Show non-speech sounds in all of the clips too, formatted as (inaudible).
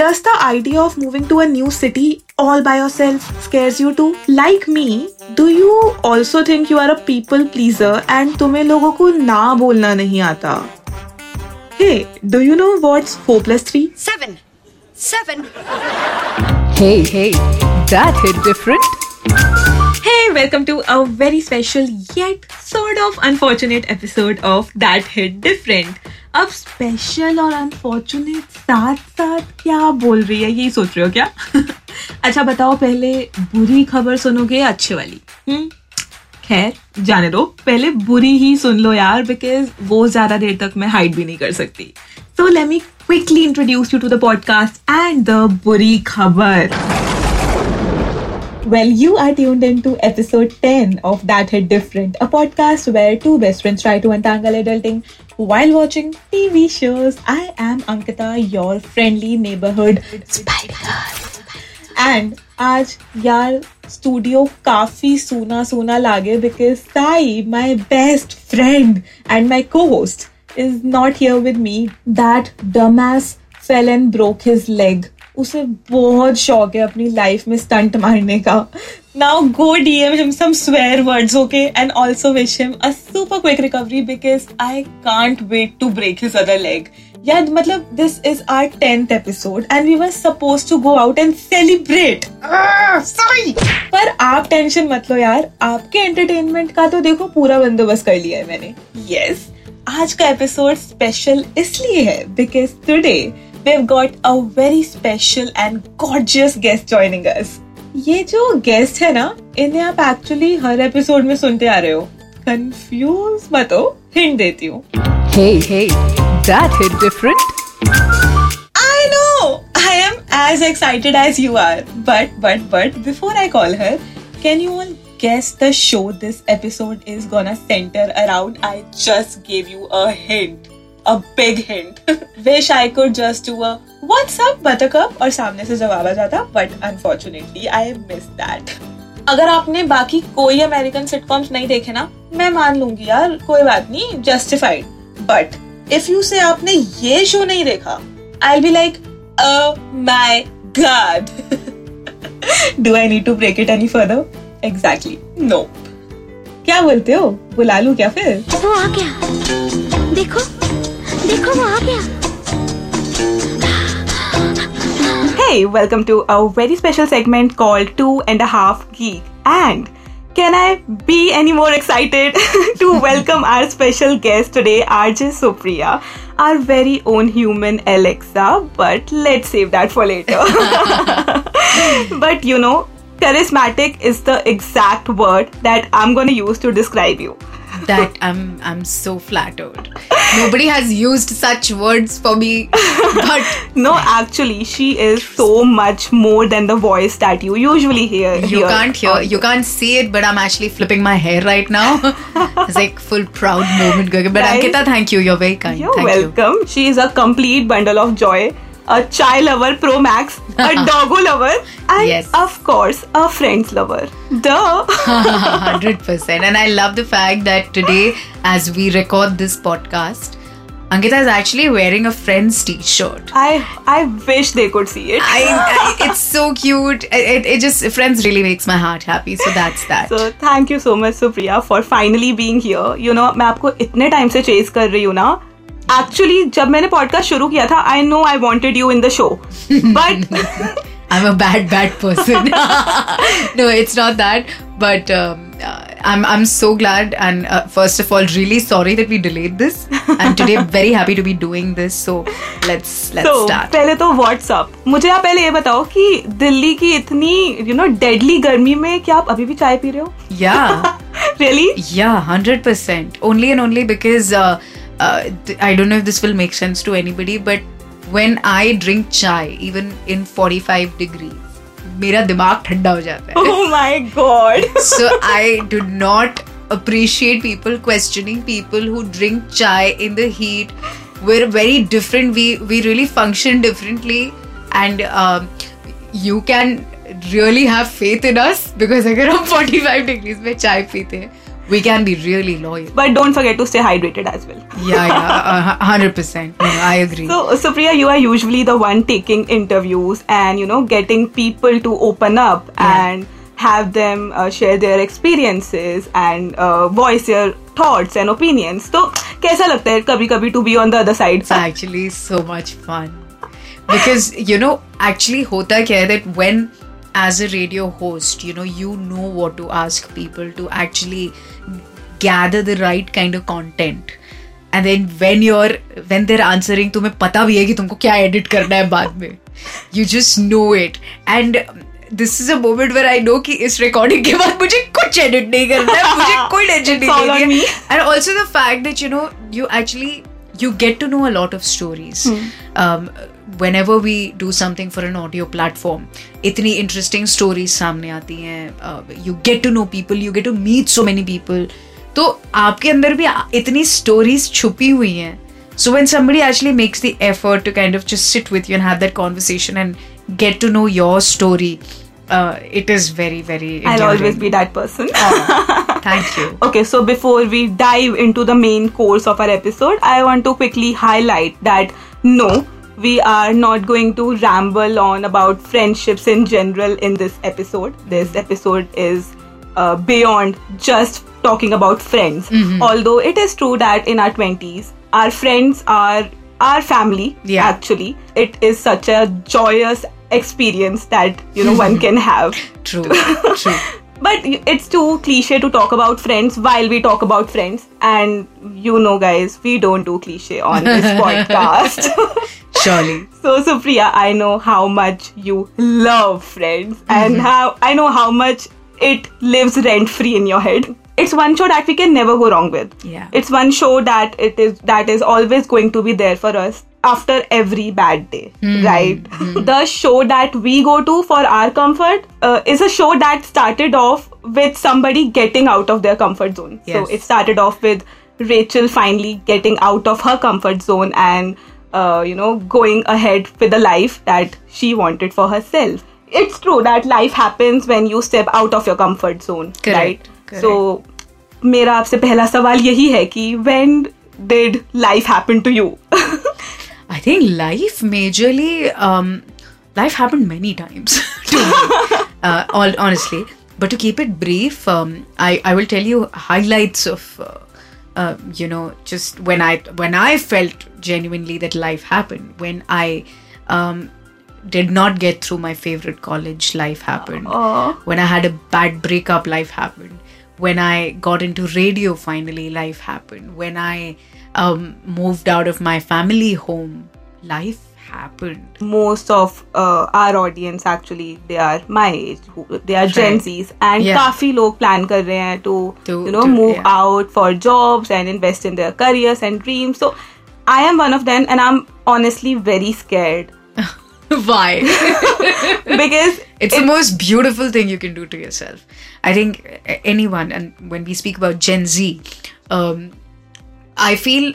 Does the idea of moving to a new city all by yourself scares you too? Like me, do you also think you are a people pleaser and तुम्हें लोगों को ना बोलना नहीं आता? Hey, do you know what's 4 plus 3? Seven. Seven. Hey, hey, that hit different. Hey, welcome to a very special yet sort of unfortunate episode of That Hit Different. अब special और unfortunate साथ साथ क्या बोल रही है? यही सोच रहे हो क्या? (laughs) अच्छा बताओ, पहले बुरी खबर सुनोगे, अच्छे वाली? हम्म? खैर, जाने दो। पहले बुरी ही सुन लो यार बिकॉज़ वो ज़्यादा देर तक मैं हाइड भी नहीं कर सकती। So let me quickly introduce you to the podcast and the बुरी खबर। Well, you are tuned into episode 10 of That Hit Different, a podcast where two best friends try to untangle adulting while watching TV shows. I am Ankita, your friendly neighborhood spy girl. And आज यार studio काफी सूना सूना लागे because Sai my best friend and my को host is not here with me that डमैस fail and broke his leg उसे बहुत शौक है अपनी लाइफ में स्टंट मारने का। Now go DM him some swear words okay and also wish him a super quick recovery because I can't wait to break his other leg यार मतलब this is our tenth episode and we were supposed to go out and celebrate sorry पर आप tension मत लो यार। आपके entertainment का तो देखो पूरा बंदोबस्त कर लिया है मैंने। यस yes, आज का एपिसोड स्पेशल इसलिए है because today we've got a very special and gorgeous guest joining us. ये जो गेस्ट है ना इन्हें आप एक्चुअली हर एपिसोड में सुनते आ रहे हो कंफ्यूज मत हो हिंट देती हूँ Hey, hey, that hit different. I know I am as excited as you are. But but but before I call her, can you all guess the show this episode is gonna center around? I just gave you a hint. A big hint. (laughs) Wish I could just do a what's up, buttercup, और सामने से जवाब आ जाता, but unfortunately, I missed that. अगर आपने बाकी कोई American sitcoms नहीं देखे ना, मैं मान लूँगी यार, कोई बात नहीं जस्टिफाइड बट इफ़ यू से आपने ये शो नहीं देखा I be like my God do I need to break it any further exactly no क्या बोलते हो? बुला लू क्या फिर? वो आ गया। देखो। देखो वो आ गया Hey, welcome to a very special segment called Two and a Half Geek. And can I be any more excited (laughs) to welcome our special guest today, RJ Supriya, our very own human Alexa? But let's save that for later. (laughs) but you know, charismatic is the exact word that I'm gonna use to describe you. That I'm I'm so flattered. Nobody has used such words for me, but (laughs) No, actually, she is so much more than the voice that you usually hear. you hear can't hear, on you can't see it, but I'm actually flipping my hair right now. (laughs) it's like full proud moment. But Guys, Ankita, thank you. You're very kind. You're thank welcome. She is a complete bundle of joy, a child lover pro max a (laughs) doggo lover and yes. of course a friends lover duh (laughs) 100% and i love the fact that today as we record this podcast Ankita is actually wearing a friend's t-shirt. I I wish they could see it. I, I, (laughs) it's so cute. It, it just friends really makes my heart happy. So that's that. So thank you so much Supriya for finally being here. You know I am इतने you से chase कर actually जब मैंने podcast शुरू किया था I know I wanted you in the show but I'm a bad, bad person. no, it's not that. But um, uh, I'm I'm so glad and uh, first of all, really sorry that we delayed this. And today, very happy to be doing this. So let's let's तो start. पहले तो WhatsApp मुझे आप पहले ये बताओ कि दिल्ली की इतनी यू नो डेडली गर्मी में क्या आप अभी भी चाय पी रहे हो Yeah, really yeah, hundred percent. Only and only because uh, uh, th- I don't know if this will make sense to anybody, but when I drink chai, even in forty-five degrees, मेरा दिमाग ठंडा हो जाता है. Oh my god. (laughs) so I do not appreciate people questioning people who drink chai in the heat. We're very different. We we really function differently, and um, you can really have faith in us because अगर हम 45 degrees में चाय पीते हैं we can be really loyal. But don't forget to stay hydrated as well. Yeah, yeah, uh, (laughs) hundred percent. No, I agree. So, Supriya, you are usually the one taking interviews and you know getting people to open up Yeah. and have them uh, share their experiences and uh, voice their thoughts and opinions. तो कैसा लगता है कभी कभी to be on the other side? it's actually so much fun because you know actually hota kya hai that when as a radio host you know you know what to ask people to actually gather the right kind of content. And then when your when they're answering तुम्हें पता भी है कि तुमको क्या edit करना है बाद में. You just know it and this is a moment where I know कि इस रिकॉर्डिंग के बाद मुझे कुछ एडिट नहीं करना है मुझे (laughs) कोई टेंशन नहीं लेनी है. And also the fact that you know you actually you get to know a lot of stories whenever we do something for an audio platform इतनी interesting stories सामने आती हैं uh, you get to know people you get to meet so many people तो आपके अंदर भी इतनी stories छुपी हुई हैं so when somebody actually makes the effort to kind of just sit with you and have that conversation and get to know your story uh, it is very very I'll always be that person. thank you Okay, so before we dive into the main course of our episode, I want to quickly highlight that no, we are not going to ramble on about friendships in general in this episode. This episode is uh, beyond just talking about friends. Although it is true that in our 20s, our friends are our family, Yeah. actually. It is such a joyous experience that you know one (laughs) can have true (laughs) true but it's too cliche to talk about friends while we talk about friends. And you know guys we don't do cliche on this (laughs) podcast. (laughs) Surely. So supriya i know how much you love friends and mm-hmm. how i know how much it lives rent free in your head it's one show that we can never go wrong with. Yeah. it's one show that it is that is always going to be there for us after every bad day right? (laughs) The show that we go to for our comfort uh, is a show that started off with somebody getting out of their comfort zone. Yes. so it started off with rachel finally getting out of her comfort zone and uh, you know going ahead with the life that she wanted for herself. It's true that life happens when you step out of your comfort zone Correct, right correct. so मेरा आपसे पहला सवाल यही है कि when did life happen to you I think life majorly um, life happened many times to me, uh, all honestly. But to keep it brief, um, I I will tell you highlights of uh, uh, you know just when I when I felt genuinely that life happened when I um, did not get through my favorite college life happened when I had a bad breakup life happened when I got into radio finally life happened when I um, moved out of my family home life happened most of uh, our audience actually they are my age who, they are Gen Right. Zs and Yeah. काफी लोग plan कर रहे हैं to, To- you know to- move yeah. out for jobs and invest in their careers and dreams so I am one of them and I'm honestly very scared (laughs) why? (laughs) Because it's the most beautiful thing you can do to yourself. I think anyone and when we speak about gen z um, i feel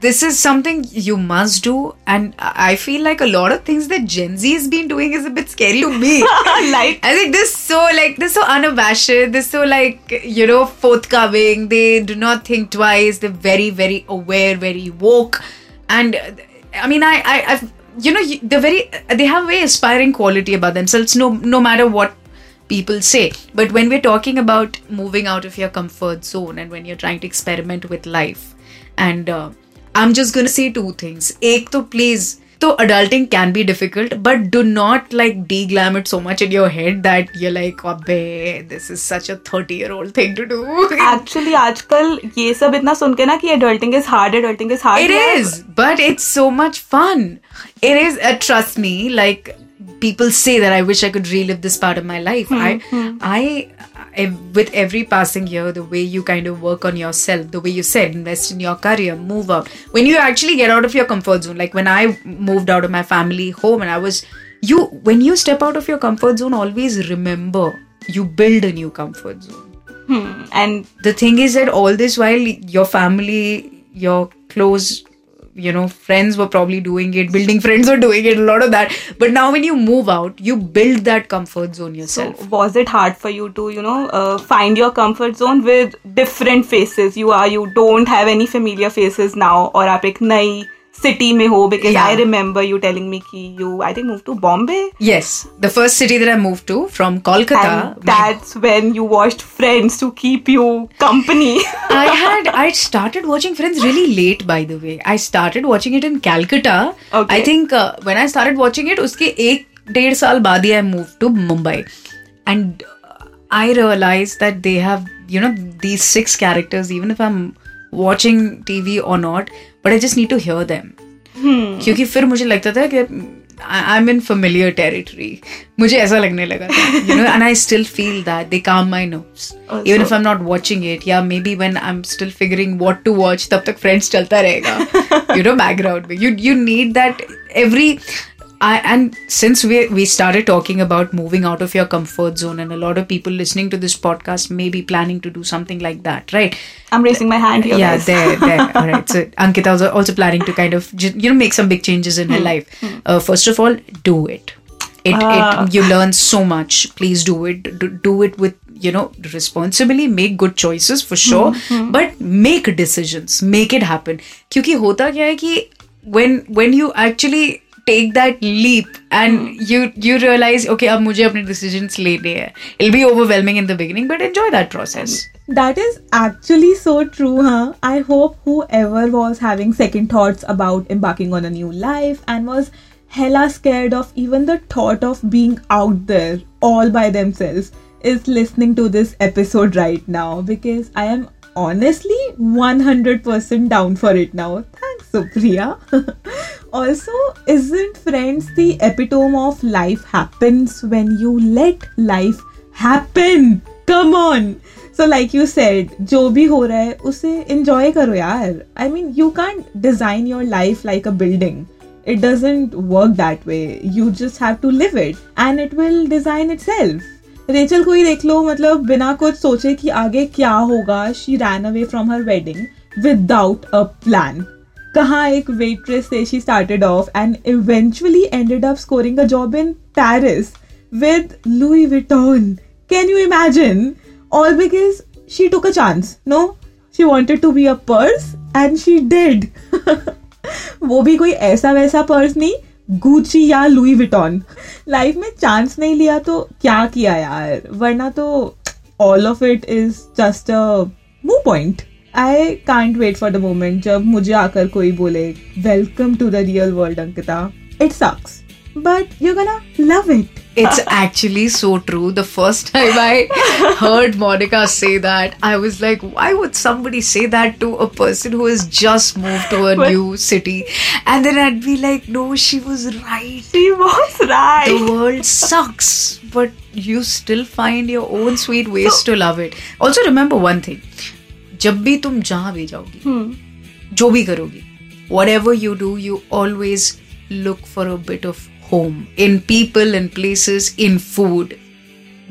this is something you must do and i feel like a lot of things that gen z has been doing is a bit scary to me. (laughs) Like? I think this so like this so unabashed, this so like you know forthcoming. They do not think twice. They're very very aware, very woke, and I mean I I I've, you know they're very they have a very aspiring quality about themselves. No no matter what people say, but when we're talking about moving out of your comfort zone and when you're trying to experiment with life, and uh, I'm just gonna say two things. Ek to please. So adulting can be difficult, but do not like deglam it so much in your head that you're like, Abbe, this is such a 30 year old thing to do. actually आजकल ये सब इतना सुन के ना कि adulting is hard adulting is hard It यार, is, but it's so much fun. It is, uh, trust me, like people say that I wish I could relive this part of my life. I, I, I, with every passing year, the way you kind of work on yourself, the way you said, invest in your career, move out. When you actually get out of your comfort zone, like when I moved out of my family home and I was, you, when you step out of your comfort zone, always remember you build a new comfort zone hmm, and the thing is that all this while your family your close you know friends were probably doing it building (laughs) friends were doing it a lot of that. But now when you move out you build that comfort zone yourself. so was it hard for you to you know uh, find your comfort zone with different faces? You are you don't have any familiar faces now or aap ek nayi city में हो because Yeah. I remember you telling me कि you I think moved to Bombay yes the first city that i moved to from kolkata and that's when you watched Friends to keep you company. I had I started watching Friends really late by the way. I started watching it in Calcutta. Okay. I think uh, when I started watching it उसके एक डेढ़ साल बाद ही I moved to Mumbai and uh, I realized that they have you know these six characters even if watching TV और not but I just need to hear them क्योंकि फिर मुझे लगता था कि I am in familiar territory मुझे ऐसा लगने लगा you know and I still feel that they calm my notes even if I am not watching it या maybe when I am still figuring what to watch तब तक Friends चलता रहेगा. You know background में. You you need that every I, and since we we started talking about moving out of your comfort zone and a lot of people listening to this podcast may be planning to do something like that right I'm raising my hand here. yeah guys. there there (laughs) all right so ankita was also planning to kind of ju- you know make some big changes in her life uh, first of all do it it, Ah. it you learn so much please do it do, do it with you know responsibly make good choices for sure but make decisions make it happen क्योंकि होता क्या है कि when when you actually take that leap and hmm. you you realize okay ab mujhe apne decisions lene hai it'll be overwhelming in the beginning but enjoy that process. That is actually so true huh? I hope whoever was having second thoughts about embarking on a new life and was hella scared of even the thought of being out there all by themselves is listening to this episode right now because i am honestly 100% down for it now. Supriya. also, isn't friends the epitome of life happens when you let life happen? Come on! So like you said जो भी हो रहा है उसे enjoy करो यार I mean you can design your life like a building it doesn't work that way you just have to live it and it will design itself Rachel को ही देख लो मतलब बिना कुछ सोचे कि आगे क्या होगा she ran away from her wedding without a plan कहाँ एक वेट्रेस से she started off and eventually ended up scoring a job in Paris with Louis Vuitton can you imagine all because she took a chance no she wanted to be a purse and she did. (laughs) वो भी कोई ऐसा वैसा purse नहीं Gucci या Louis Vuitton life में chance नहीं लिया तो क्या किया यार? वरना तो all of it is just a moo point I can't wait for the moment जब मुझे आकर कोई बोले welcome to the real world Ankita it sucks but you gonna love it It's (laughs) actually so true. The first time I heard Monica say that, I was like, why would somebody say that to a person who has just moved to a But- new city? And then I'd be like, no, she was right. She was right. The world sucks, but you still find your own sweet ways to love it. Also, remember one thing जब भी तुम जहाँ भी जाओगी जो भी करोगी whatever you do you always look for a bit of home in people in places in food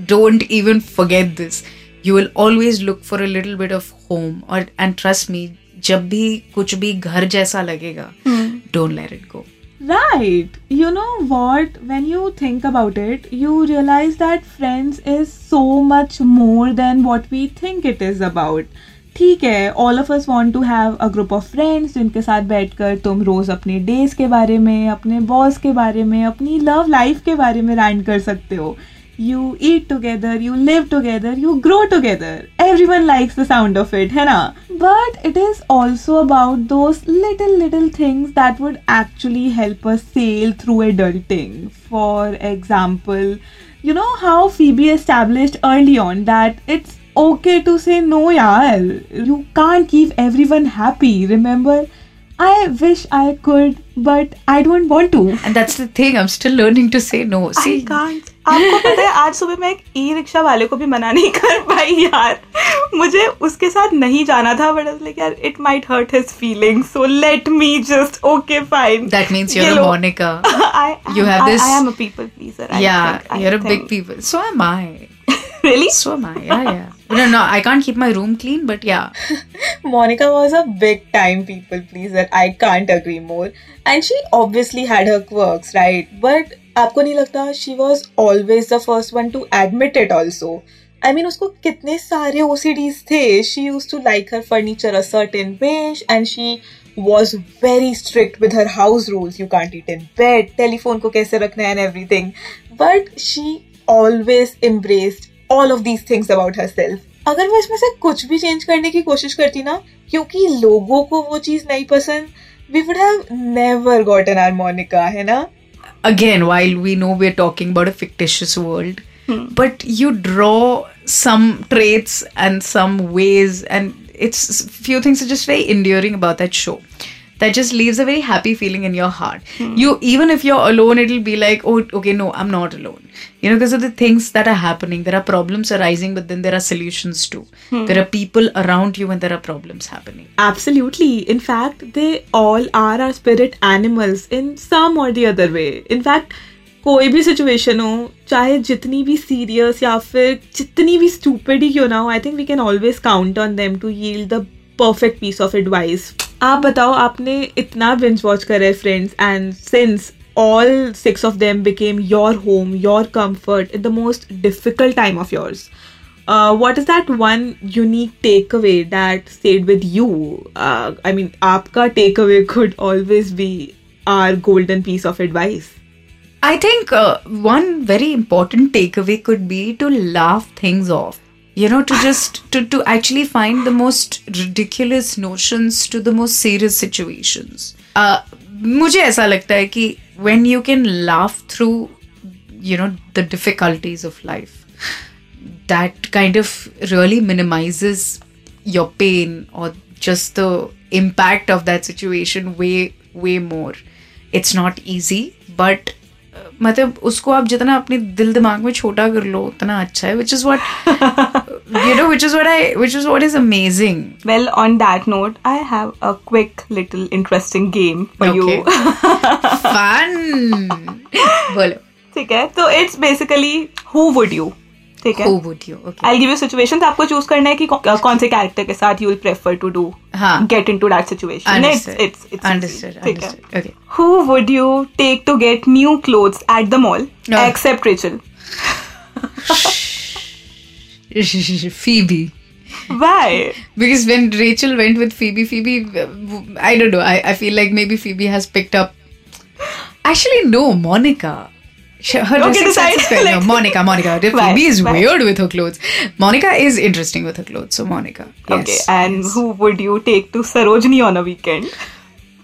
don't even forget this you will always look for a little bit of home और and trust me जब भी कुछ भी घर जैसा लगेगा don't let it go right you know what when you think about it you realise that Friends is so much more than what we think it is about ठीक है all of us want to have a group of friends जिनके साथ बैठकर तुम रोज अपने days के बारे में, अपने बॉस के बारे में, अपनी लव लाइफ के बारे में रैंट कर सकते हो। You eat together you live together you grow together everyone likes the sound of it है ना? But it is also about those little little things that would actually help us sail through adulting. For example, you know how phoebe established early on that it's okay to say no yaar you can't keep everyone happy remember i wish i could but i don't want to and that's the thing i'm still learning to say no I see can't. आपको पता है आज सुबह मैं एक e rickshaw वाले को भी मना नहीं कर पाई यार मुझे उसके साथ नहीं जाना था बट लाइक यार it might hurt his feelings so let me just okay fine that means you're a monica I, You have I, this- I am a people pleaser. I yeah think, I you're a big think. (laughs) really? So am I. Yeah, yeah. No, no, I can't keep my room clean, but yeah. (laughs) Monica was a big time people pleaser. I can't agree more. And she obviously had her quirks, right? But आपको नहीं लगता she was always the first one to admit it also I mean उसको कितने सारे ओ थे she use to like her furniture a certain way and she was very strict with her house rules you can't eat in bed telephone को कैसे रखना है and everything but she always embraced all of these things about herself अगर वो इसमें से कुछ भी चेंज करने की कोशिश करती ना क्योंकि लोगों को वो चीज़ नहीं पसंद we would have never got an harmonica है ना? Again while we know we are talking about a fictitious world but you draw some traits and some ways and it's few things are just very endearing about that. That just leaves a very happy feeling in your heart. You even if you're alone, it'll be like, oh, okay, no, I'm not alone. You know, because of the things that are happening. There are problems arising, but then there are solutions too. There are people around you when there are problems happening. Absolutely. In fact, they all are our spirit animals in some or the other way. In fact, कोई भी situation हो चाहे जितनी भी serious या फिर जितनी भी स्टूपिड ही क्यों ना हो I think we can always count on them to yield the perfect piece of advice आप बताओ आपने इतना बिंज वॉच करा है friends and since all six of them became your home, your comfort in the most difficult time of yours. Uh, what is that one unique takeaway that stayed with you? Uh, I mean, aapka takeaway could always be our golden piece of advice. I think uh, one very important takeaway could be to laugh things off. You know, to just to to actually find the most ridiculous notions to the most serious situations. Uh, मुझे ऐसा लगता है कि when you can laugh through, you know, the difficulties of life, that kind of really minimizes your pain or just the impact of that situation way way more it's not easy but uh, मतलब उसको आप जितना अपने दिल दिमाग में छोटा कर लो उतना अच्छा है which is what you know which is what I which is what is amazing well on that note I have a quick little interesting game for you fun बोलो। ठीक है तो it's basically who would you ठीक है who would you okay I give you situation आपको choose करना है कि कौ- कौन से कैरेक्टर के साथ you will prefer to do हाँ। Get into that situation it's it's understood ठीक है understood okay Who would you take to get new clothes at the mall No. except Rachel? Phoebe Why? Because when Rachel went with Phoebe, Phoebe, uh, I don't know. I, I feel like maybe Phoebe has picked up. Actually, no, Monica. Her Okay, dressing sense is fair. No, Monica, Monica. Phoebe is (laughs) weird with her clothes. Monica is interesting with her clothes, so Monica. Yes, okay, and yes. who would you take to Sarojini on a weekend?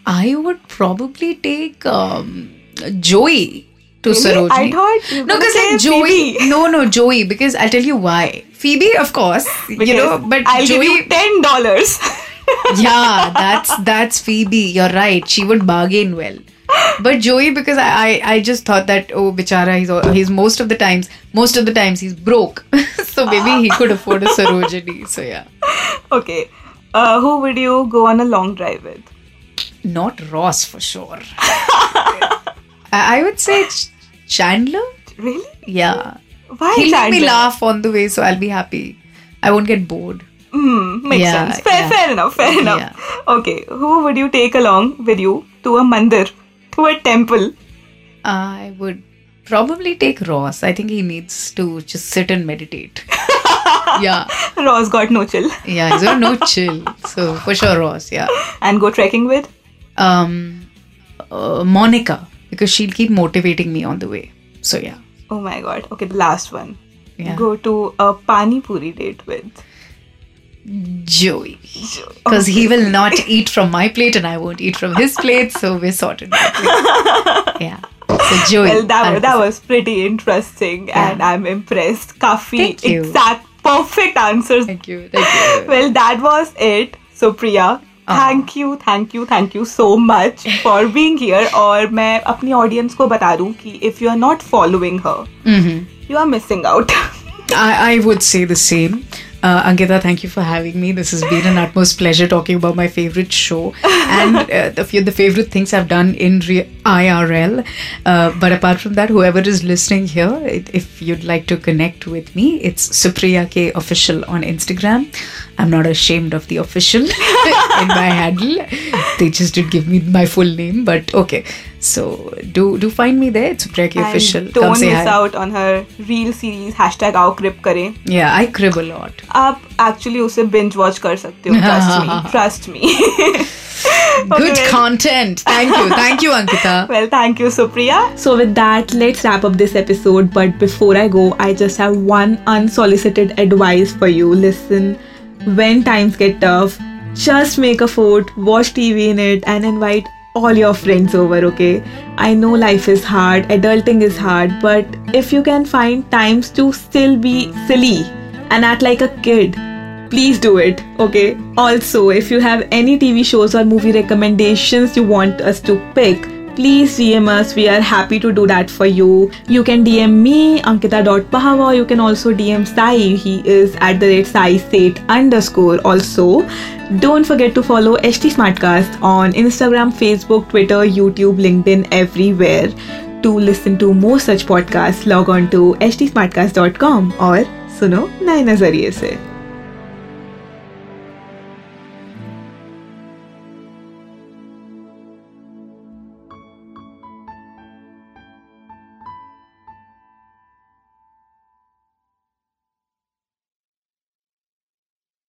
I would probably take um, Joey to Really? Sarojini. I thought no, because like Joey. Phoebe. No, no, Joey. Because I'll tell you why. Phoebe, of course, you know, but I'll Joey. give you ten dollars. (laughs) yeah, that's that's Phoebe. You're right. She would bargain well. But Joey, because I, I, I just thought that oh, bichara, he's he's most of the times most of the times he's broke, (laughs) so maybe he could afford a (laughs) Sarojini. So yeah, okay, uh, who would you go on a long drive with? not Ross for sure. (laughs) I, would say Ch- Chandler. Really? Yeah, Why he'll make me laugh on the way, so I'll be happy. I won't get bored. Hmm, makes Yeah, sense. Fair, yeah. fair enough. Fair enough. Yeah. Okay, who would you take along with you to a mandir, a temple? I would probably take Ross. I think he needs to just sit and meditate. (laughs) yeah. Ross got no chill, Yeah, he's got no chill. So for sure, Ross. Yeah. and go trekking with. Um, uh, Monica because she'll keep motivating me on the way. So yeah, Oh my god. Okay, the last one. yeah. Go to a pani puri date with. Joey because he will not eat from my plate and I won't eat from his plate. So we're sorted. (laughs) yeah. So Joey. Well, that, 100%. that was pretty interesting, Yeah. and I'm impressed. Kafi Thank you. exact, perfect answers. Thank you. Thank you. Well, that was it. So, Priya, thank you, thank you, thank you so much for being here. और मैं अपनी audience को बता दूं कि if you are not following her, Mhm. you are missing out. I, I would say the same. uh, Ankita, thank you for having me. This has been an utmost pleasure talking about my favorite show (laughs) and uh, the, few, the favorite things I've done in re- IRL. Uh, but apart from that, whoever is listening here, it, if you'd like to connect with me, it's Supriya K Official on Instagram. I'm not ashamed of the official (laughs) in my handle. They just did give me my full name, but okay. So do do find me there. It's Supriya K And Official. Come don't say miss hi. out on her real series hashtag आओ crib करें Yeah, I crib a lot. आप actually उसे binge watch कर सकते हो trust me trust (laughs) me (laughs) Good content. Thank you. Thank you, Ankita. (laughs) Well, thank you, Supriya. So, with that, let's wrap up this episode. But before I go, I just have one unsolicited advice for you. Listen, when times get tough, just make a fort, watch TV in it, and invite all your friends over, okay? I know life is hard, adulting is hard, but if you can find times to still be silly and act like a kid, please do it okay also if you have any tv shows or movie recommendations you want us to pick please dm us we are happy to do that for you you can dm me ankita.pahava or you can also dm sai he is at the rate sai state underscore also don't forget to follow ht smartcast on instagram facebook twitter youtube linkedin everywhere to listen to more such podcasts log on to htsmartcast.com or सुनो नए नजरिए से